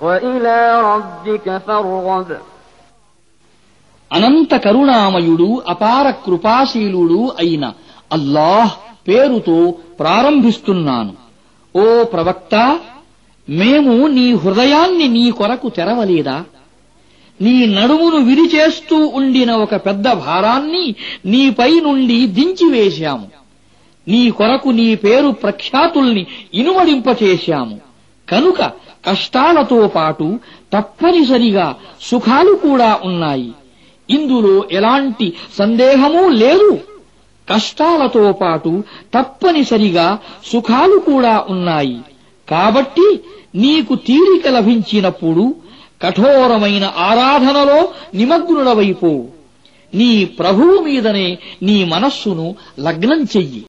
وإلى ربك فارغب అనంత కరుణామయుడు అపార కృపాశీలుడు అయిన అల్లాహ్ పేరుతో ప్రారంభిస్తున్నాను ఓ ప్రవక్త మేము నీ హృదయాన్ని నీ కొరకు తెరవలేదా నీ నడుమును విరిచేస్తూ ఉండిన ఒక పెద్ద భారాన్ని నీపై నుండి దించివేశాము నీ కొరకు నీ పేరు ప్రఖ్యాతుల్ని ఇనుమడింపచేశాము కనుక కష్టాలతో పాటు తప్పనిసరిగా సుఖాలు కూడా ఉన్నాయి. ఇందులో ఎలాంటి సందేహమూ లేదు. కష్టాలతో పాటు తప్పనిసరిగా సుఖాలు కూడా ఉన్నాయి. కాబట్టి నీకు తీరిక లభించినప్పుడు కఠోరమైన ఆరాధనలో నిమగ్నుడవైపో నీ ప్రభువు మీదనే నీ మనస్సును లగ్నం చెయ్యి.